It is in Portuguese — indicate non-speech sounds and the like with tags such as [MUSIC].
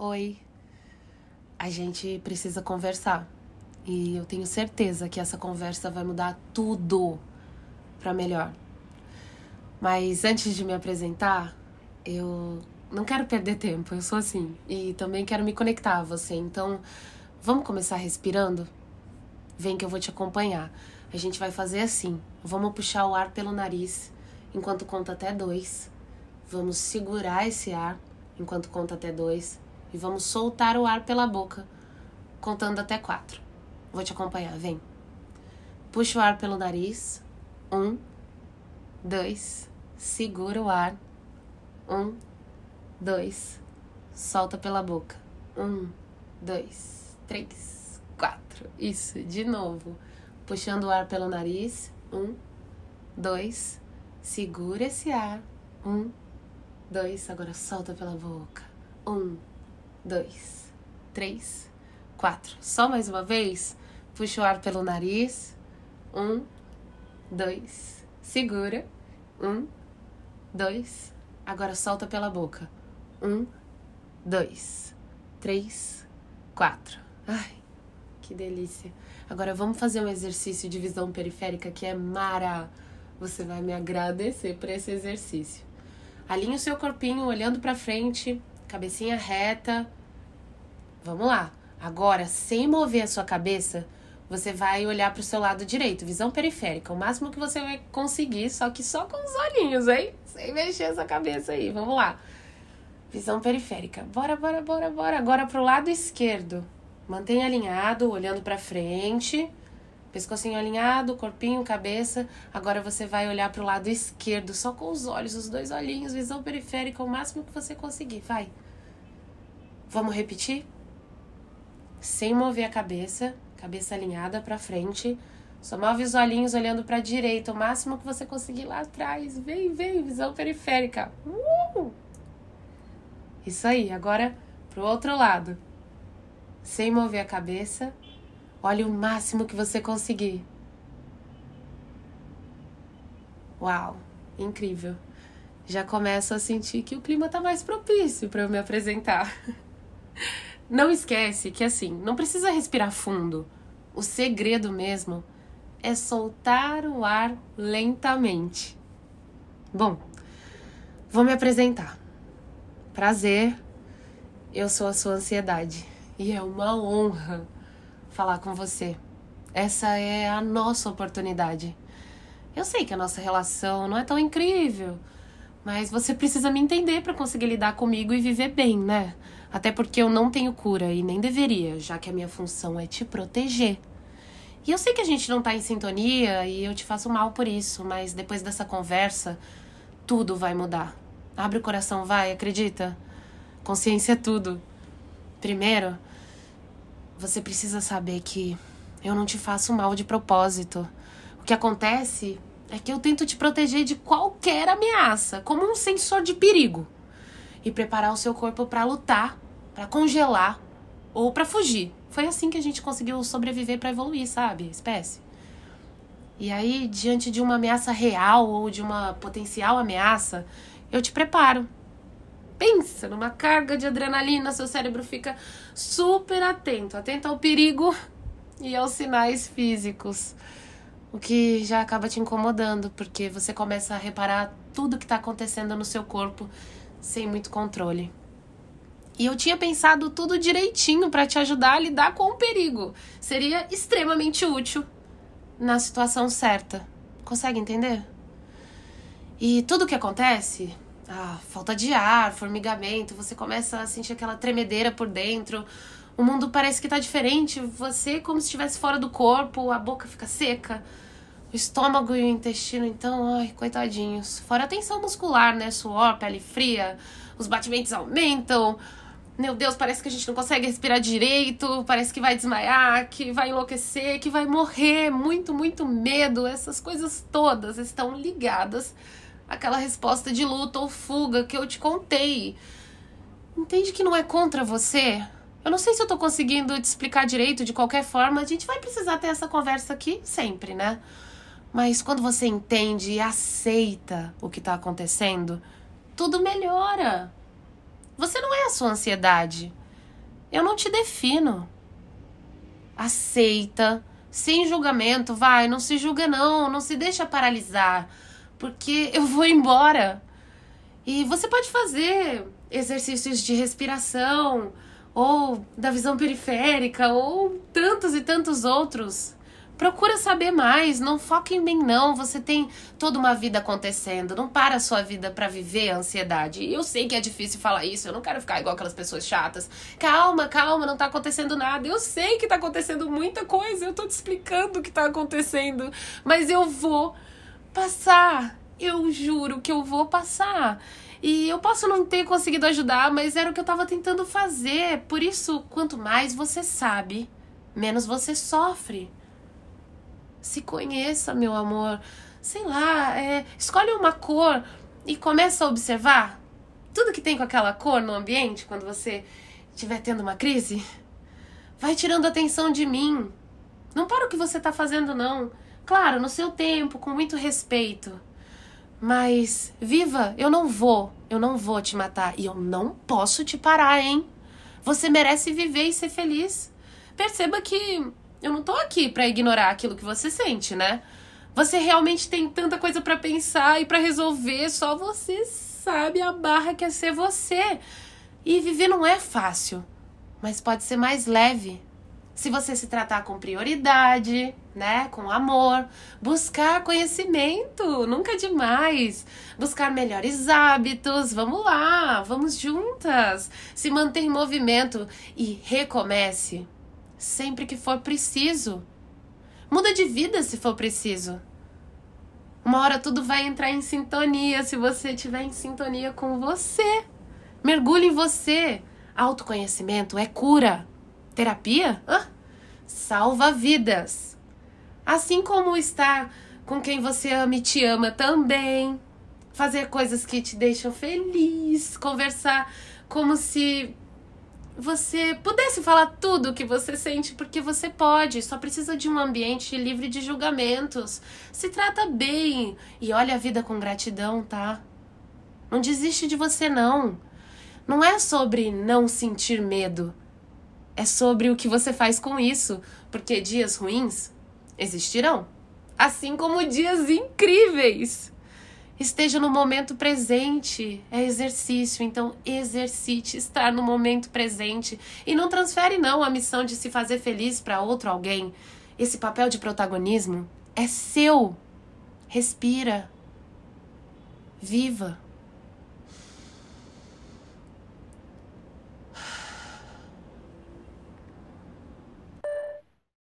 Oi. A gente precisa conversar. E eu tenho certeza que essa conversa vai mudar tudo para melhor. Mas antes de me apresentar, eu não quero perder tempo, eu sou assim. E também quero me conectar a você. Então, vamos começar respirando? Vem que eu vou te acompanhar. A gente vai fazer assim: vamos puxar o ar pelo nariz enquanto conta até dois. Vamos segurar esse ar enquanto conta até dois. E vamos soltar o ar pela boca, contando até quatro. Vou te acompanhar, vem. Puxa o ar pelo nariz. Um, dois, segura o ar. Um, dois, solta pela boca. Um, dois, três, quatro. Isso, de novo. Puxando o ar pelo nariz. Um, dois, segura esse ar. Um, dois, agora solta pela boca. Um, dois, três, quatro. Só mais uma vez. Puxa o ar pelo nariz. Um, dois, segura. Um, dois, agora solta pela boca. Um, dois, três, quatro. Ai, que delícia. Agora vamos fazer um exercício de visão periférica que é mara. Você vai me agradecer por esse exercício. Alinhe o seu corpinho olhando para frente, cabecinha reta. Vamos lá. Agora, sem mover a sua cabeça, você vai olhar para o seu lado direito, visão periférica, o máximo que você vai conseguir, só que só com os olhinhos, hein? Sem mexer essa cabeça aí. Vamos lá. Visão periférica. Bora, bora, bora, bora. Agora pro lado esquerdo. Mantenha alinhado, olhando para frente. Pescocinho alinhado, corpinho, cabeça. Agora você vai olhar pro lado esquerdo, só com os olhos, os dois olhinhos, visão periférica, o máximo que você conseguir. Vai. Vamos repetir? Sem mover a cabeça cabeça alinhada para frente. Só move os olhinhos olhando para a direita, o máximo que você conseguir lá atrás. Vem, vem, visão periférica. Uh! Isso aí, agora pro outro lado. Sem mover a cabeça, olhe o máximo que você conseguir. Uau, incrível. Já começo a sentir que o clima tá mais propício para eu me apresentar. [LAUGHS] Não esquece que assim, não precisa respirar fundo. O segredo mesmo é soltar o ar lentamente. Bom, vou me apresentar. Prazer, eu sou a sua ansiedade e é uma honra falar com você. Essa é a nossa oportunidade. Eu sei que a nossa relação não é tão incrível, mas você precisa me entender para conseguir lidar comigo e viver bem, né? Até porque eu não tenho cura e nem deveria, já que a minha função é te proteger. E eu sei que a gente não tá em sintonia e eu te faço mal por isso, mas depois dessa conversa, tudo vai mudar. Abre o coração, vai, acredita? Consciência é tudo. Primeiro, você precisa saber que eu não te faço mal de propósito. O que acontece é que eu tento te proteger de qualquer ameaça, como um sensor de perigo e preparar o seu corpo para lutar, para congelar ou para fugir. Foi assim que a gente conseguiu sobreviver para evoluir, sabe? Espécie. E aí, diante de uma ameaça real ou de uma potencial ameaça, eu te preparo. Pensa numa carga de adrenalina, seu cérebro fica super atento, atento ao perigo e aos sinais físicos. O que já acaba te incomodando, porque você começa a reparar tudo que está acontecendo no seu corpo sem muito controle. E eu tinha pensado tudo direitinho para te ajudar a lidar com o perigo. Seria extremamente útil na situação certa. Consegue entender? E tudo o que acontece, a falta de ar, formigamento, você começa a sentir aquela tremedeira por dentro. O mundo parece que tá diferente, você como se estivesse fora do corpo, a boca fica seca, o estômago e o intestino, então, ai, coitadinhos. Fora a tensão muscular, né? Suor, pele fria, os batimentos aumentam. Meu Deus, parece que a gente não consegue respirar direito, parece que vai desmaiar, que vai enlouquecer, que vai morrer. Muito, muito medo. Essas coisas todas estão ligadas àquela resposta de luta ou fuga que eu te contei. Entende que não é contra você? Eu não sei se eu tô conseguindo te explicar direito de qualquer forma. A gente vai precisar ter essa conversa aqui sempre, né? Mas quando você entende e aceita o que está acontecendo, tudo melhora. Você não é a sua ansiedade. Eu não te defino. Aceita, sem julgamento, vai, não se julga não, não se deixa paralisar, porque [LAUGHS] eu vou embora. E você pode fazer exercícios de respiração, ou da visão periférica, ou tantos e tantos outros. Procura saber mais, não foca em mim não. Você tem toda uma vida acontecendo, não para a sua vida para viver a ansiedade. Eu sei que é difícil falar isso, eu não quero ficar igual aquelas pessoas chatas. Calma, calma, não tá acontecendo nada. Eu sei que tá acontecendo muita coisa, eu tô te explicando o que tá acontecendo, mas eu vou passar. Eu juro que eu vou passar. E eu posso não ter conseguido ajudar, mas era o que eu tava tentando fazer. Por isso, quanto mais você sabe, menos você sofre. Se conheça, meu amor. Sei lá, é, escolhe uma cor e começa a observar tudo que tem com aquela cor no ambiente quando você estiver tendo uma crise. Vai tirando atenção de mim. Não para o que você está fazendo, não. Claro, no seu tempo, com muito respeito. Mas, viva, eu não vou, eu não vou te matar e eu não posso te parar, hein? Você merece viver e ser feliz. Perceba que eu não tô aqui para ignorar aquilo que você sente, né? Você realmente tem tanta coisa para pensar e para resolver, só você sabe a barra que é ser você. E viver não é fácil, mas pode ser mais leve. Se você se tratar com prioridade, né, com amor, buscar conhecimento, nunca é demais. Buscar melhores hábitos, vamos lá, vamos juntas. Se manter em movimento e recomece sempre que for preciso. Muda de vida se for preciso. Uma hora tudo vai entrar em sintonia se você estiver em sintonia com você. Mergulhe em você. Autoconhecimento é cura. Terapia? Ah, salva vidas. Assim como estar com quem você ama e te ama também. Fazer coisas que te deixam feliz. Conversar como se você pudesse falar tudo o que você sente, porque você pode, só precisa de um ambiente livre de julgamentos. Se trata bem e olha a vida com gratidão, tá? Não desiste de você, não. Não é sobre não sentir medo. É sobre o que você faz com isso, porque dias ruins existirão, assim como dias incríveis. Esteja no momento presente. É exercício, então exercite estar no momento presente e não transfere não a missão de se fazer feliz para outro alguém. Esse papel de protagonismo é seu. Respira. Viva.